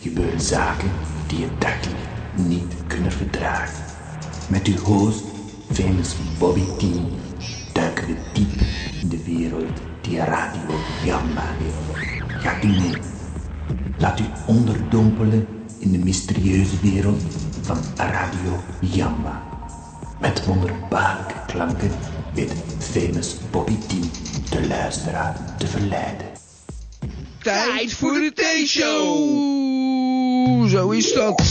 gebeuren zaken die je dagelijks niet kunnen verdragen. Met uw host, famous Bobby T, duiken we diep in de wereld die Radio Jamba heeft. Gaat u mee? Laat u onderdompelen in de mysterieuze wereld van Radio Jamba. Met wonderbaarlijke klanken weet famous Bobby T de luisteraar te verleiden. Tijd voor de T-show! Zo is dat.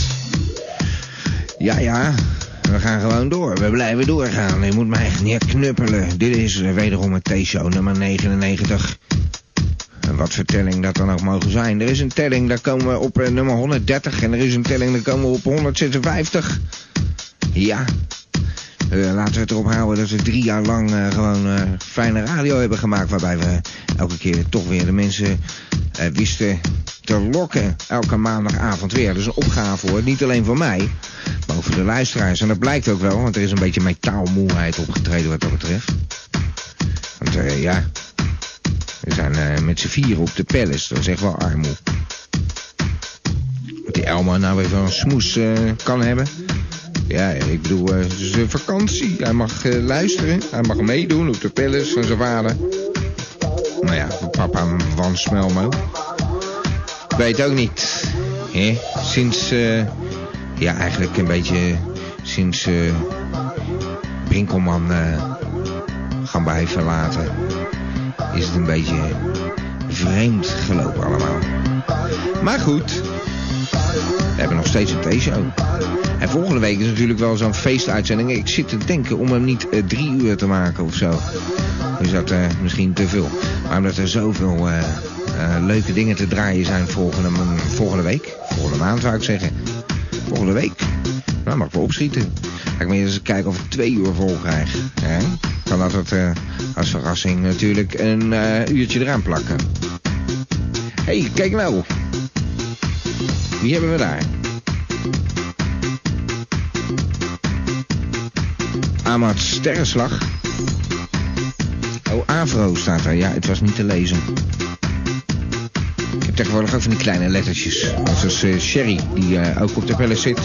Ja, ja. We gaan gewoon door. We blijven doorgaan. Je moet mij echt niet knuppelen. Dit is wederom een T-show nummer 99. En wat voor telling dat dan ook mogen zijn. Er is een telling, daar komen we op eh, nummer 130. En er is een telling, daar komen we op 156. Ja. Uh, laten we het erop houden dat we drie jaar lang uh, gewoon uh, fijne radio hebben gemaakt. Waarbij we elke keer toch weer de mensen wisten te lokken. Elke maandagavond weer. Dus een opgave hoor. Niet alleen voor mij, maar ook voor de luisteraars. En dat blijkt ook wel, want er is een beetje metaalmoeheid opgetreden wat dat betreft. Want ja, we zijn met z'n vieren op de palace. Dat is echt wel armoe. Dat die Elma nou even een smoes kan hebben. Ja, ik bedoel, uh, het is een vakantie. Hij mag uh, luisteren. Hij mag meedoen op de palace van zijn vader. Nou ja, papa van Smelmo. Weet ook niet. Hè? Sinds, uh, ja eigenlijk een beetje sinds uh, Brinkelman gaan bij verlaten. Is het een beetje vreemd gelopen allemaal. Maar goed, we hebben nog steeds een T-show. En volgende week is natuurlijk wel zo'n feestuitzending. Ik zit te denken om hem niet uh, drie uur te maken of zo. Dus dat uh, misschien te veel. Maar omdat er zoveel uh, leuke dingen te draaien zijn volgende, volgende week. Volgende maand zou ik zeggen. Volgende week. Nou, mag ik wel opschieten. Ga ik maar eens kijken of ik twee uur vol krijg. Ja? Kan dat het, als verrassing natuurlijk een uurtje eraan plakken. Hé, hey, kijk nou. Wie hebben we daar? Amat Sterrenslag. Oh, Avro staat er. Ja, het was niet te lezen. Ik heb tegenwoordig ook van die kleine lettertjes. Zoals uh, Sherry, die uh, ook op de pelle zit.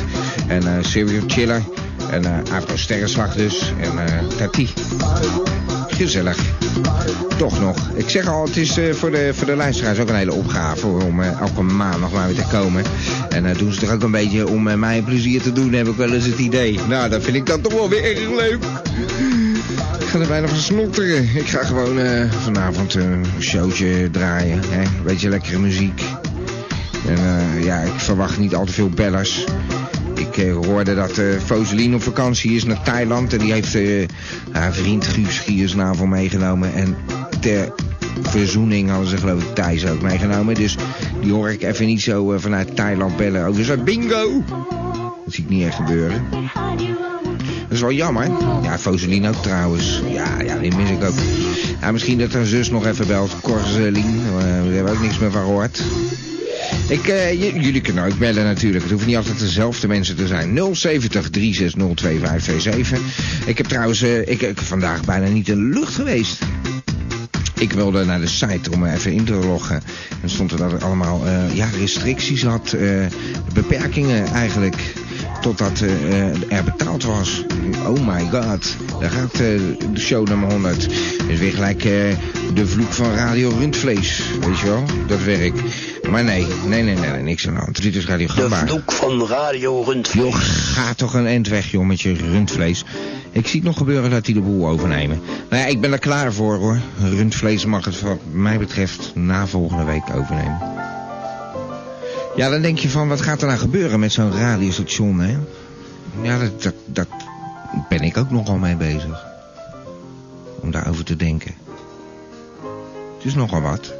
En uh, Serial Chiller. En uh, Avro Sterrenslag dus. En Tati. Gezellig. Toch nog. Ik zeg al, het is uh, voor, de, voor de luisteraars ook een hele opgave om uh, elke maand nog maar weer te komen. En uh, doen ze toch ook een beetje om mij plezier te doen, heb ik wel eens het idee. Nou, dat vind ik dan toch wel weer erg leuk. Ik ga er bijna van snotteren. Ik ga gewoon vanavond een showtje draaien. Hè? Beetje lekkere muziek. En ja, ik verwacht niet al te veel bellers. Ik uh, hoorde dat uh, Foselien op vakantie is naar Thailand. En die heeft uh, haar vriend Guus Giersnavel meegenomen. En ter verzoening hadden ze geloof ik Thijs ook meegenomen. Dus die hoor ik even niet zo vanuit Thailand bellen. Over zo'n bingo! Dat zie ik niet echt gebeuren. Dat is wel jammer. Ja, Foselien ook trouwens. Ja, ja, die mis ik ook. Ja, misschien dat haar zus nog even belt. Corselien. Daar hebben we ook niks meer van gehoord. Ik, uh, jullie kunnen ook bellen natuurlijk. Het hoeven niet altijd dezelfde mensen te zijn. 070 3602527. Ik heb trouwens uh, ik, vandaag bijna niet in de lucht geweest. Ik wilde naar de site om even in te loggen. En stond er dat er allemaal uh, ja, restricties had. beperkingen eigenlijk. Totdat er betaald was. Oh my god. Daar gaat de show nummer 100. Is weer gelijk de vloek van Radio Rundvlees. Weet je wel? Dat werk. Maar nee, nee, nee, nee, niks aan de hand. Dit is Radio Gamba. De vloek van Radio Rundvlees. Joh, ga toch een end weg, joh, met je rundvlees. Ik zie het nog gebeuren dat die de boel overnemen. Nou ja, ik ben er klaar voor, hoor. Rundvlees mag het wat mij betreft na volgende week overnemen. Ja, dan denk je van, wat gaat er nou gebeuren met zo'n radiostation, hè? Ja, dat, dat, dat ben ik ook nogal mee bezig. Om daarover te denken. Het is nogal wat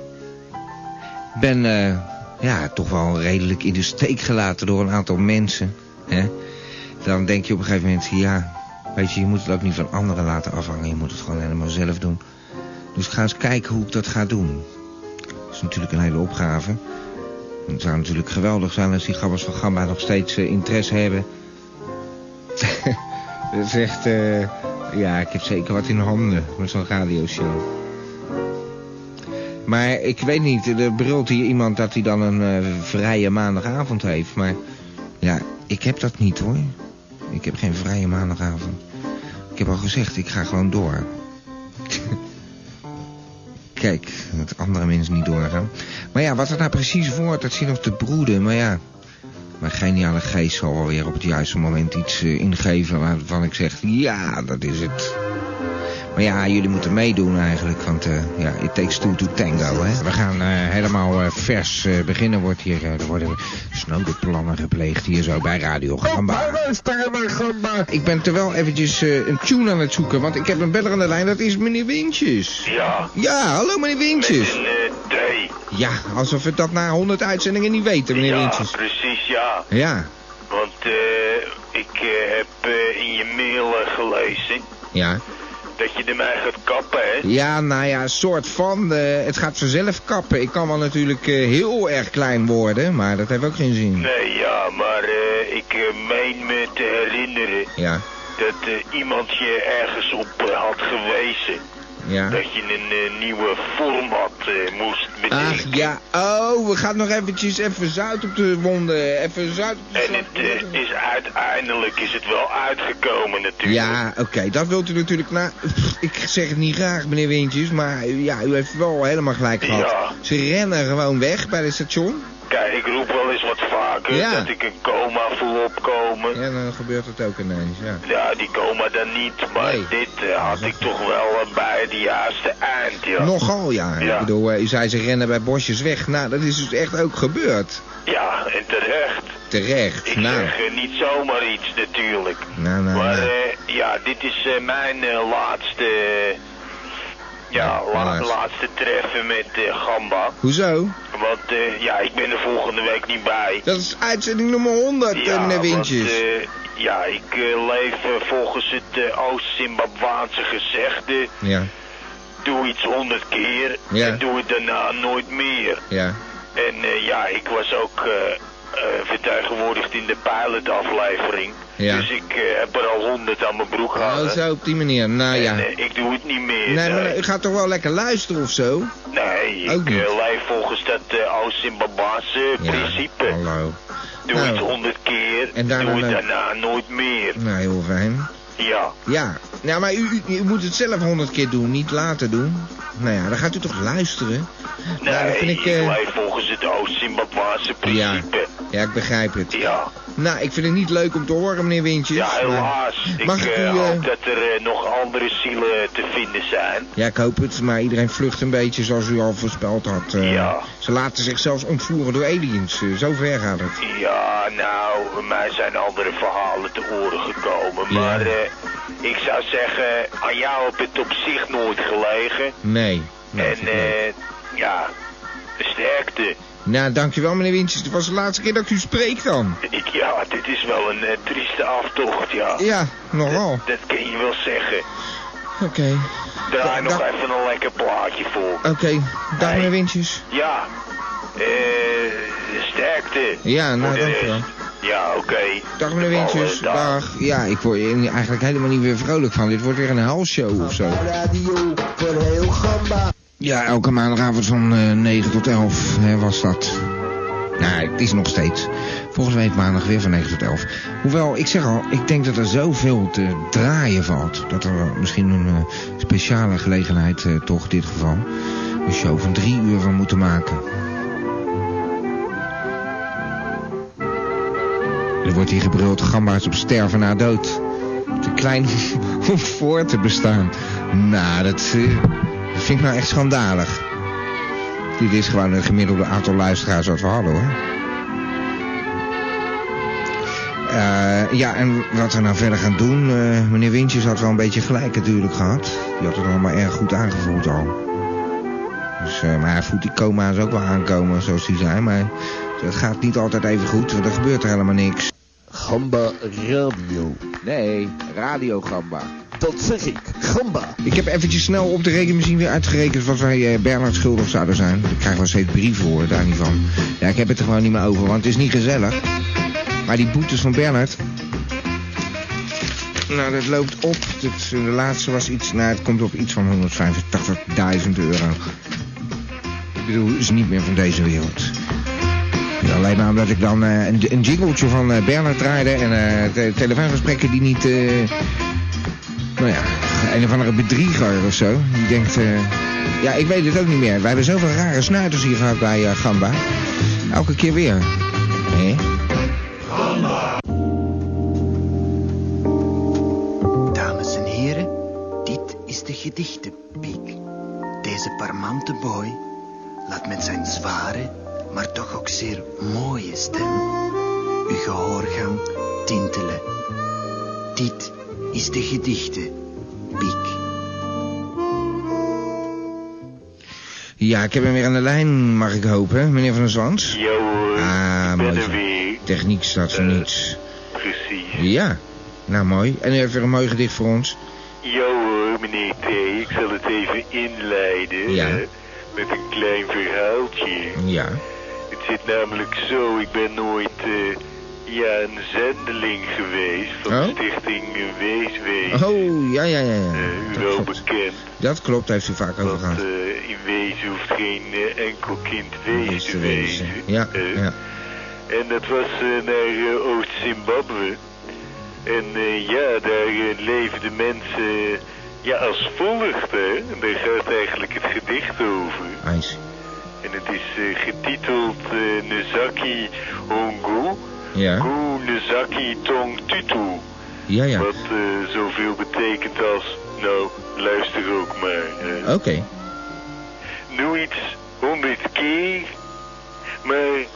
ben uh, ja, toch wel redelijk in de steek gelaten door een aantal mensen. Hè? Dan denk je op een gegeven moment, ja, weet je, je moet het ook niet van anderen laten afhangen. Je moet het gewoon helemaal zelf doen. Dus ik ga eens kijken hoe ik dat ga doen. Dat is natuurlijk een hele opgave. Het zou natuurlijk geweldig zijn als die gabbers van Gamba nog steeds uh, interesse hebben. is echt, uh, ja, ik heb zeker wat in handen met zo'n radioshow. Maar ik weet niet, er brult hier iemand dat hij dan een eh, vrije maandagavond heeft. Maar ja, ik heb dat niet hoor. Ik heb geen vrije maandagavond. Ik heb al gezegd, ik ga gewoon door. Kijk, dat andere mensen niet doorgaan. Maar ja, wat er nou precies wordt, dat zit nog te broeden. Maar ja, mijn geniale geest zal wel weer op het juiste moment iets uh, ingeven waarvan ik zeg, ja, dat is het. Maar ja, jullie moeten meedoen eigenlijk, want uh, ja, it takes two to tango, hè. We gaan uh, helemaal uh, vers beginnen, wordt hier, er worden snode plannen gepleegd hier zo bij Radio Gamba. Ik ben terwijl eventjes een tune aan het zoeken, want ik heb een beller aan de lijn, dat is meneer Wintjes. Ja. Ja, hallo meneer Wintjes. Met een D. Ja, alsof we dat na 100 uitzendingen niet weten, meneer ja, Wintjes. precies, ja. Ja, Want eh ik eh, heb eh, in je mail eh, gelezen ja. Dat je ermee gaat kappen, hè? Ja, nou ja, soort van. eh, het gaat vanzelf kappen. Ik kan wel natuurlijk eh, heel erg klein worden, maar dat heeft ook geen zin. Nee, ja, maar eh, ik meen me te herinneren Ja, dat iemand je ergens op had gewezen. Ja. Dat je een eh, nieuwe format eh, moest bedenken. Ach ja, oh, we gaan nog eventjes even zout op de wonden. Even zout op de En het eh, is uiteindelijk is het wel uitgekomen natuurlijk. Ja, oké, dat wilt u natuurlijk na... Pff, Ik zeg het niet graag, meneer Wintjes, maar ja, u heeft wel helemaal gelijk gehad. Ja. Ze rennen gewoon weg bij het station. Kijk, ik roep wel eens wat vaker Ja. dat ik een coma voel opkomen. Ja, dan gebeurt het ook ineens, ja. Ja, die coma dan niet, maar Nee. dit eh, had ik toch wel eh, bij het juiste eind, ja. Nogal, ja. Ja. Ik bedoel, eh, u zei ze rennen bij bosjes weg. Nou, dat is dus echt ook gebeurd. Ja, en terecht. Terecht. Ik nou, zeg eh, niet zomaar iets natuurlijk. nou, nou, Maar nou. eh, ja, dit is eh, mijn eh, laatste, ja, Ja, la- laatste treffen met eh, Gamba. Hoezo? Want eh, ja, ik ben er volgende week niet bij. Dat is uitzending nummer 100, eh, meneer. Want, eh, ja, ik leef volgens het Oost-Zimbabwaanse gezegde. Ja, Doe iets honderd keer Ja. en doe het daarna nooit meer. ja. En ja, ik was ook vertegenwoordigd in de pilotaflevering. Ja. Dus ik eh, heb er al honderd aan mijn broek Oh, hangen. zo op die manier. Nou ja. Eh, ik doe het niet meer. Nee, maar u gaat toch wel lekker luisteren of zo? Nee, Ook ik niet. eh, leef volgens dat eh Oost-Zimbabwaanse principe. hallo. Doe Nou. iets honderd keer, En daarna doe het daarna nooit meer. Nou, heel fijn. Ja. Ja, nou, maar u, u, u moet het zelf honderd keer doen, niet later doen. Nou ja, dan gaat u toch luisteren? Nee, nou, dat vind ik... ik eh, leef volgens het Oost-Zimbabwaanse ja, principe. ja, ik begrijp het. Ja. Nou, ik vind het niet leuk om te horen, meneer Wintjes. Ja, helaas. Ik Mag ik eh, u, eh, hoop dat er eh, nog andere zielen te vinden zijn. Ja, ik hoop het, maar iedereen vlucht een beetje zoals u al voorspeld had. eh. Ja. Ze laten zich zelfs ontvoeren door aliens. eh, zo ver gaat het. Ja, nou, mij zijn andere verhalen te oren gekomen. Ja. Maar eh, ik zou zeggen, aan jou heb het op zich nooit gelegen. Nee. En ik eh, ja, sterkte. nou, dankjewel meneer Wintjes. Het was de laatste keer dat ik u spreek dan. Ja, dit is wel een eh, trieste aftocht, ja. Ja, nogal. Dat kan je wel zeggen. Oké. Draai nog Da- even een lekker plaatje voor. Oké, dag Hey. meneer Wintjes. Ja, eh, sterkte. Ja, nou, dankjewel. Ja, oké. Dag meneer Wintjes. dag. Dag. Ja, ik word er eigenlijk helemaal niet weer vrolijk van. Dit wordt weer een halsshow of zo. Radio voor heel Gamba. Ja, elke maandagavond van eh 9 tot 11 hè, was dat. Nou, het is nog steeds. Volgende week maandag weer van 9 tot 11. Hoewel, ik zeg al, ik denk dat er zoveel te draaien valt. Dat er misschien een eh, speciale gelegenheid, eh, toch in dit geval, een show van drie uur van moeten maken. Er wordt hier gebruld, gamba's op sterven na dood. Te klein om voor te bestaan. Nou, dat, dat vind ik nou echt schandalig. Dit is gewoon een gemiddelde aantal luisteraars wat we hadden hoor. Eh, ja, en wat we nou verder gaan doen. eh, meneer Wintjes had wel een beetje gelijk natuurlijk gehad. Die had het allemaal erg goed aangevoeld al. Dus, eh, maar hij voelt die coma's ook wel aankomen zoals die zijn. Maar het gaat niet altijd even goed, want er gebeurt er helemaal niks. Gamba Radio. Nee, radiogamba. Dat zeg ik. Gamba. Ik heb eventjes snel op de rekenmachine weer uitgerekend wat wij eh, Bernard schuldig zouden zijn. Ik krijg wel steeds brieven hoor, daar niet van. Ja, ik heb het er gewoon niet meer over, want het is niet gezellig. Maar die boetes van Bernard... Nou, dat loopt op. De laatste was iets... Nou, het komt op iets van 185.000 euro. Ik bedoel, is niet meer van deze wereld. Alleen maar omdat ik dan eh, een, een jingletje van eh, Bernard draaide en te- telefoongesprekken die niet... nou ja, een of andere bedrieger of zo. Die denkt... eh, ja, ik weet het ook niet meer. Wij hebben zoveel rare snuiters hier gehad bij eh, Gamba. Elke keer weer. Hè? Dames en heren, dit is de gedichtenpiek. Deze parmante boy laat met zijn zware, maar toch ook zeer mooie stem uw gehoorgang tintelen. Dit is de gedichtenpiek. Ja, ik heb hem weer aan de lijn, mag ik hopen, meneer Van der Zwans. Ja hoor, Ah, ik ben mooi er weer. Techniek staat voor Eh. niets. Precies. Ja, nou mooi. En u heeft weer een mooi gedicht voor ons. Ja hoor, meneer T. Ik zal het even inleiden. Ja. eh, met een klein verhaaltje. Ja. Het zit namelijk zo, ik ben nooit eh, ja, een zendeling geweest van Oh? stichting Weeswezen. Oh, ja, ja, ja. ja. Eh, u Dat wel klopt. bekend. Dat klopt, heeft u vaak over gehad. eh, in wezen hoeft geen eh, enkel kind wees Wees te wezen. wezen. Ja, ja. En dat was naar Oost-Zimbabwe. En ja, daar leefden mensen ja, als volgt. Hè? En Daar gaat eigenlijk het gedicht over. IJs. En het is getiteld Nezaki Hongo. Ja, Gu Nezaki Tong Tutu. ja, ja. Wat eh, zoveel betekent als, nou, luister ook maar. Oké. Doe iets honderd keer, maar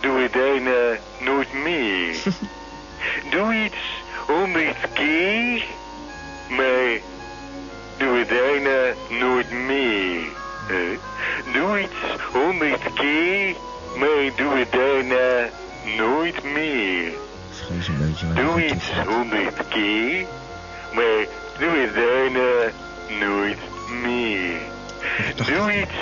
doe het daarna nooit meer. doe iets honderd keer, maar doe het daarna nooit meer. doe iets honderd keer, maar doe het daarna nooit meer. Een beetje. Doe iets honderd keer, maar doe het daarna nooit meer. Doe iets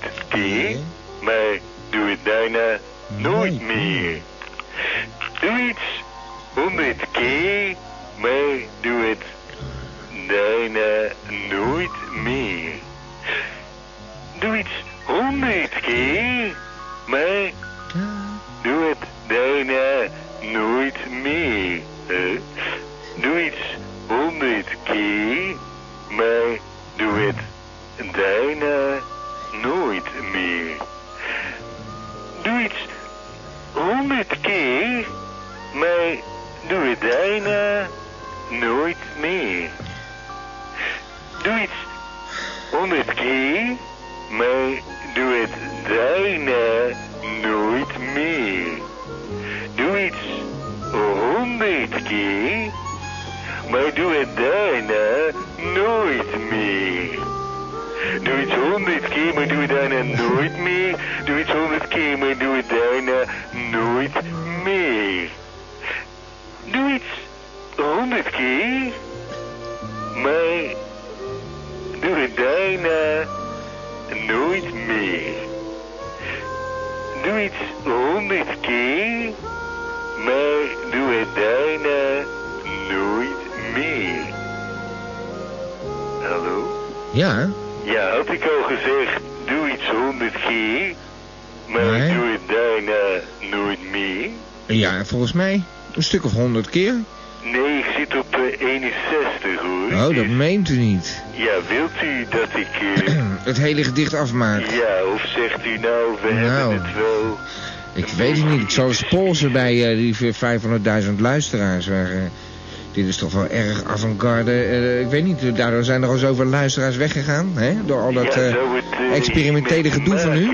honderd keer, maar doe het daarna nooit meer. Doe iets honderd keer, maar doe het daarna nooit meer. Doe iets honderd keer, maar doe het daarna honderd keer, maar doe het daarna nooit meer. Doe iets honderd keer, maar doe het daarna nooit meer. Doe iets honderd keer, maar doe het daarna nooit meer. Doe iets honderd had ik al gezegd, doe iets honderd keer, maar Nee. doe het daarna nooit meer? ja, volgens mij een stuk of honderd keer. Nee, ik zit op eh, 61 hoor. Oh, dat Dus- meent u niet. Ja, wilt u dat ik... eh, Het hele gedicht afmaak. ja, of zegt u nou, we Nou. hebben het wel... Ik weet het niet. Ik zal eens polsen bij eh, die 500.000 luisteraars waar eh, Dit is toch wel erg avant-garde. eh, ik weet niet, daardoor zijn er al zoveel luisteraars weggegaan. Hè? Door al dat eh, eh, experimentele gedoe van u.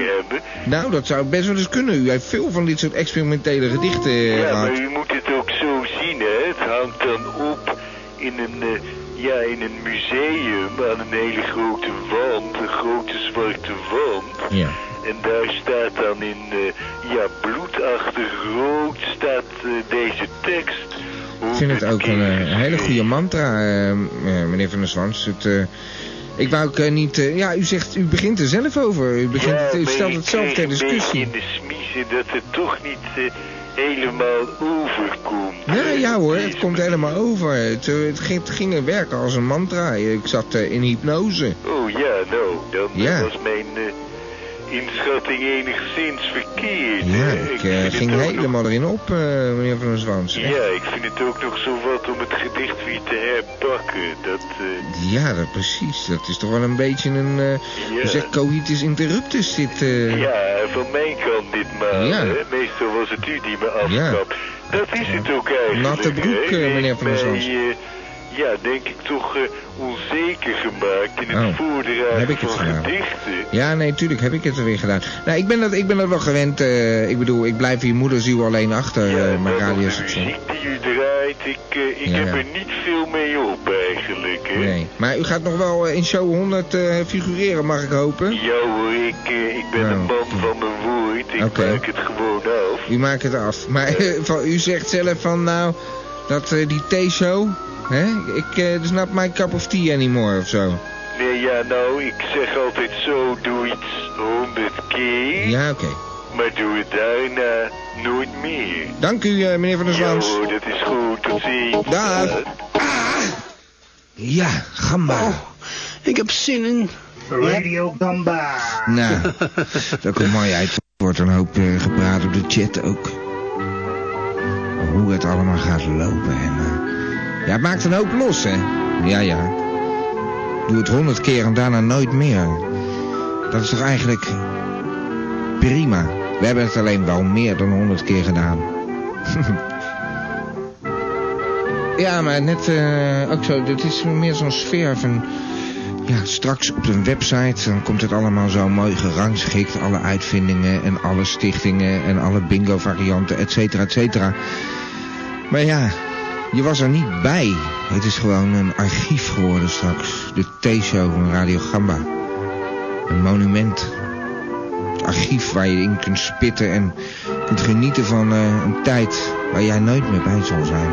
Nou, dat zou best wel eens kunnen. U heeft veel van dit soort experimentele gedichten Ja, maar u moet het ook zo zien, hè. Het hangt dan op in een, ja, in een museum aan een hele grote wand, een grote zwarte wand. Ja. En daar staat dan in, ja, bloedachtig rood staat deze tekst. Ik vind het ook een, eh, hele goede mantra, eh, eh, meneer Van der Zwans. Het, ik wou ook niet... ja, u zegt, u begint er zelf over. U, begint, u maar stelt het zelf ter discussie. in de smiezen dat het toch niet helemaal overkomt. Ja, ja hoor, het komt helemaal over. Het, het, ging, het ging er werken als een mantra. Ik zat in hypnose. Oh ja, nou, dan Ja. was mijn inschatting enigszins verkeerd. Ja, ik eh, ging helemaal erin op, eh, meneer Van der Zwans. Ja, ik vind het ook nog zo wat om het gedicht weer te herpakken. Dat, eh, Ja, dat, precies. Dat is toch wel een beetje een... eh Ja. Coitus interruptus, dit... ja, van mijn kant ditmaal. Ja. Hè. Meestal was het u die me afkapt. Dat is het ook eigenlijk. Natte broek, meneer Van der Zwans. Ja, denk ik toch eh, onzeker gemaakt in het Oh, voordragen heb ik het van gedaan? gedichten. Ja, nee, tuurlijk heb ik het er weer gedaan. Nou, ik ben dat, ik ben dat wel gewend. eh, ik bedoel, ik blijf hier moederziel alleen achter, Ja, maar mijn radiostation. muziek die u draait, ik, ik Ja, heb ja. er niet veel mee op eigenlijk, hè. Nee, maar u gaat nog wel in show 100 eh, figureren, mag ik hopen? Ja hoor, ik, ik ben Nou, een man van mijn woord. Ik maak het gewoon af. U maakt het af. Maar van, u zegt zelf van, nou, dat die theeshow, hè? Ik, eh is not my cup of tea anymore of zo. Nee, ja, nou, ik zeg altijd zo, doe iets honderd keer. Ja, oké. Maar doe het daarna nooit meer. Dank u, eh, meneer Van der Ja Zwans. hoor, dat is goed. Tot ziens. Dag. Ja, gamba. Ik heb zin in... Radio Gamba. Nou, dat komt mooi uit. Er wordt een hoop eh, gepraat op de chat ook. Hoe het allemaal gaat lopen. Ja, het maakt een hoop los, hè. Ja, ja. Doe het honderd keer en daarna nooit meer. Dat is toch eigenlijk prima. We hebben het alleen wel meer dan honderd keer gedaan. ja, maar net eh, ook zo. Dit is meer zo'n sfeer van... Ja, straks op een website dan komt het allemaal zo mooi gerangschikt. Alle uitvindingen en alle stichtingen en alle bingo varianten, et cetera, et cetera. Maar ja, je was er niet bij. Het is gewoon een archief geworden straks. De T-show van Radio Gamba. Een monument. Het archief waar je in kunt spitten en kunt genieten van eh, een tijd waar jij nooit meer bij zal zijn.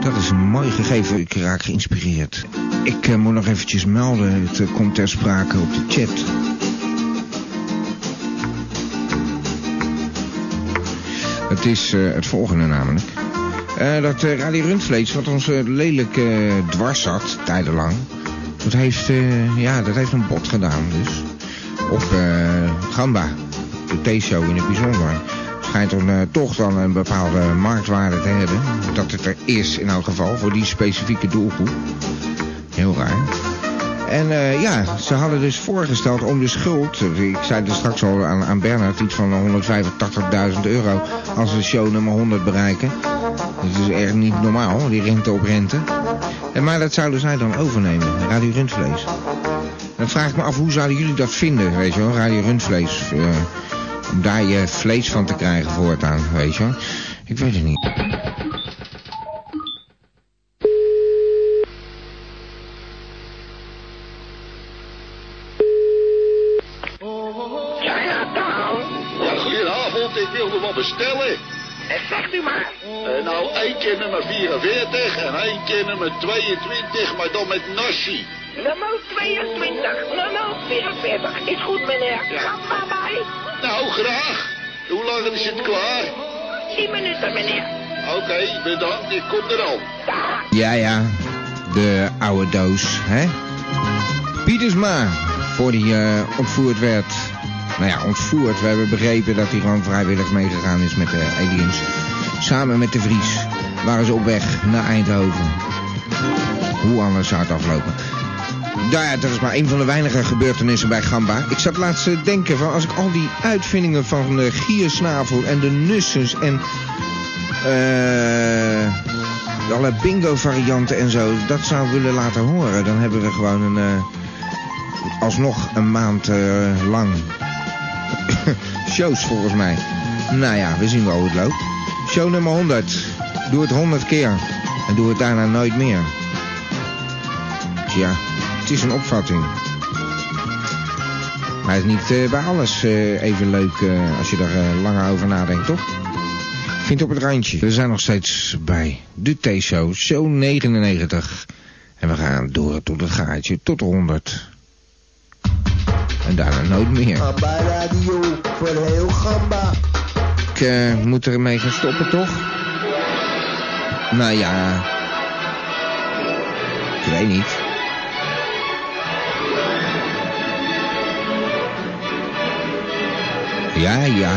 Dat is een mooi gegeven. Ik raak geïnspireerd. Ik eh, moet nog eventjes melden. Het eh, komt ter sprake op de chat. Het is het volgende namelijk. Eh, dat eh, Radio Rundvlees, wat ons eh, lelijk dwars zat, tijdenlang. Dat heeft, ja, dat heeft een bot gedaan dus. Op Gamba. De T-show in het bijzonder. Schijnt dan toch dan een bepaalde marktwaarde te hebben. Dat het er is in elk geval voor die specifieke doelgroep. Heel raar. En eh, ja, ze hadden dus voorgesteld om de schuld... Ik zei er straks al aan, Bernard iets van 185.000 euro... als we show nummer 100 bereiken. Dat is echt niet normaal, die rente op rente. En, maar dat zouden zij dan overnemen, Radio Rundvlees. Dan vraag ik me af, hoe zouden jullie dat vinden, weet je wel, Radio Rundvlees... eh, om daar je vlees van te krijgen voortaan, weet je wel. Ik weet het niet. U maar. Eh, nou, één keer nummer 44 en één keer nummer 22, maar dan met nasi. Nummer 22, nummer 44. Is goed, meneer. Ga maar bij. Nou, graag. Hoe lang is het klaar? 10 minuten, meneer. Oké, bedankt. Ik kom er al. Ja, ja. De oude doos, hè? Pietersma, voor die eh, ontvoerd werd. Nou ja, ontvoerd. We hebben begrepen dat hij gewoon vrijwillig meegegaan is met de aliens. Samen met de Vries waren ze op weg naar Eindhoven. Hoe anders zou het aflopen? Nou ja, dat is maar een van de weinige gebeurtenissen bij Gamba. Ik zat laatst te denken van als ik al die uitvindingen van de giersnavel en de nussens en... eh alle bingo varianten en zo, dat zou willen laten horen. Dan hebben we gewoon een, uh, alsnog een maand lang shows volgens mij. Nou ja, we zien wel hoe het loopt. Show nummer 100. Doe het 100 keer. En doe het daarna nooit meer. Tja, het is een opvatting. Maar het is niet uh, bij alles uh, even leuk uh, als je er langer over nadenkt, toch? Vind op het randje. We zijn nog steeds bij de T-show, show 99. En we gaan door tot het gaatje, tot 100. En daarna nooit meer. radio voor heel gamba. Ik moet ermee gaan stoppen, toch? Nou ja... Ik weet niet. Ja, ja.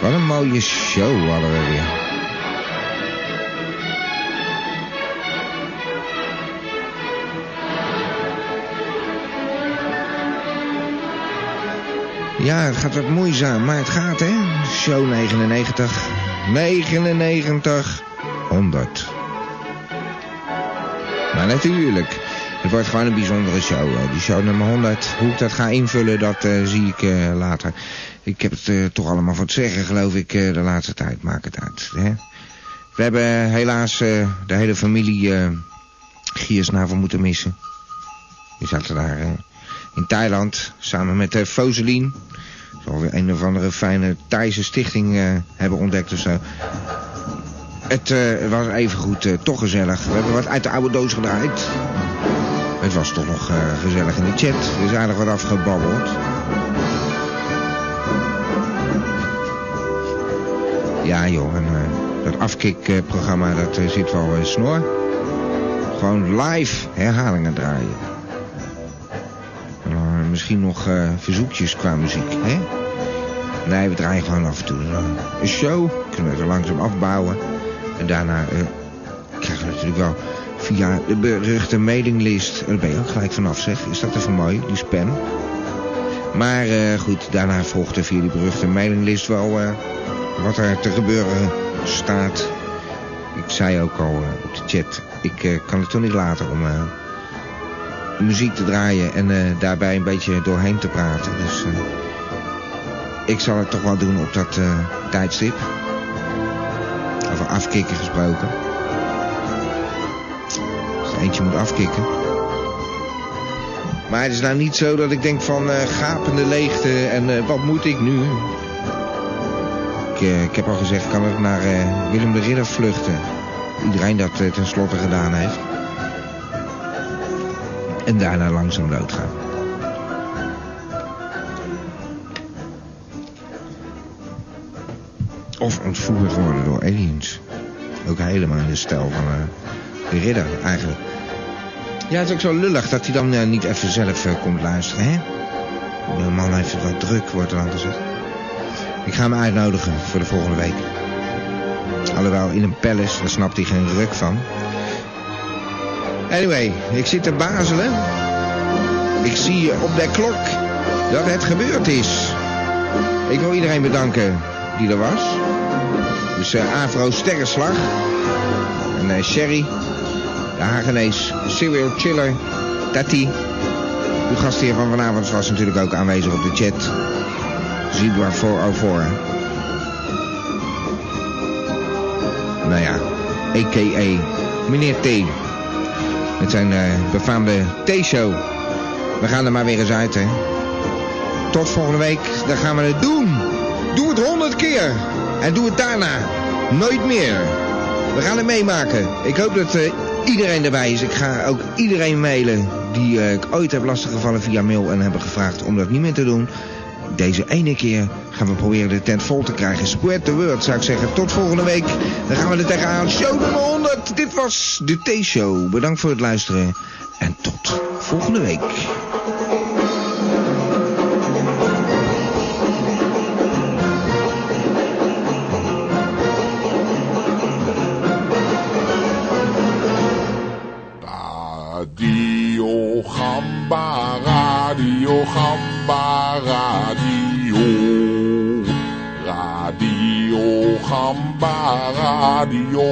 Wat een mooie show hadden we weer. Ja, het gaat wat moeizaam, maar het gaat, hè. Show 99. 99. 100. Maar natuurlijk, het wordt gewoon een bijzondere show. Die show nummer 100, hoe ik dat ga invullen, dat uh, zie ik uh, later. Ik heb het uh, toch allemaal voor te zeggen, geloof ik, de laatste tijd. Maak het uit. Hè? We hebben helaas de hele familie Giersnavel moeten missen. Die zaten daar in Thailand, samen met uh, Foselien. Zal weer een of andere fijne Thaise stichting hebben ontdekt of zo. Het was even goed, toch gezellig. We hebben wat uit de oude doos gedraaid. Het was toch nog gezellig in de chat. Er is aardig wat afgebabbeld. Ja joh, en, dat afkikprogramma dat zit wel snor. Gewoon live herhalingen draaien. En, misschien nog verzoekjes qua muziek, hè? Nee, we draaien gewoon af en toe een show. Kunnen we er langzaam afbouwen. En daarna krijgen we natuurlijk wel via de beruchte mailinglist. Daar ben je ook gelijk vanaf zeg. Is dat even mooi, die spam. Maar goed, daarna volgde via die beruchte mailinglist wel wat er te gebeuren staat. Ik zei ook al op de chat, ik kan het toch niet laten om muziek te draaien en daarbij een beetje doorheen te praten. Dus ik zal het toch wel doen op dat tijdstip. Over afkikken gesproken eentje moet afkicken. Maar het is nou niet zo dat ik denk van gapende leegte en wat moet ik nu? Ik, ik heb al gezegd, kan ik naar Willem de Ridder vluchten. Iedereen dat tenslotte gedaan heeft. En daarna langzaam doodgaan. Of ontvoerd worden door aliens. Ook helemaal in de stijl van de ridder eigenlijk. Ja, het is ook zo lullig dat hij dan uh, niet even zelf uh, komt luisteren, hè? De man heeft het wat druk, wordt er dan gezegd. Ik ga hem uitnodigen voor de volgende week. Alhoewel, in een palace, daar snapt hij geen ruk van. Anyway, ik zit te bazelen. Ik zie op de klok dat het gebeurd is. Ik wil iedereen bedanken die er was. Dus uh, Afro Sterrenslag. En Sherry de Hagenees Serial Chiller, Tati. Uw gastheer van vanavond was natuurlijk ook aanwezig op de chat. Zebra 404. Nou ja, a.k.a. meneer T. Met zijn uh, befaamde T-show. We gaan er maar weer eens uit, hè. Tot volgende week, dan gaan we het doen. Doe het honderd keer. En doe het daarna. Nooit meer. We gaan het meemaken. Ik hoop dat... Uh, iedereen erbij is. Ik ga ook iedereen mailen die uh, ik ooit heb lastiggevallen via mail en hebben gevraagd om dat niet meer te doen. Deze ene keer gaan we proberen de tent vol te krijgen. Spread the word zou ik zeggen. Tot volgende week. Dan gaan we er tegenaan. Show nummer 100. Dit was de T-show. Bedankt voor het luisteren. En tot volgende week.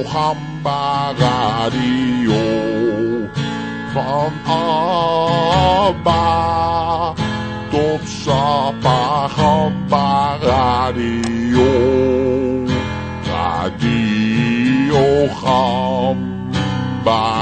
Radio, Gamba Radio. Van Abba tot Sapa, Gamba Radio. Radio Gamba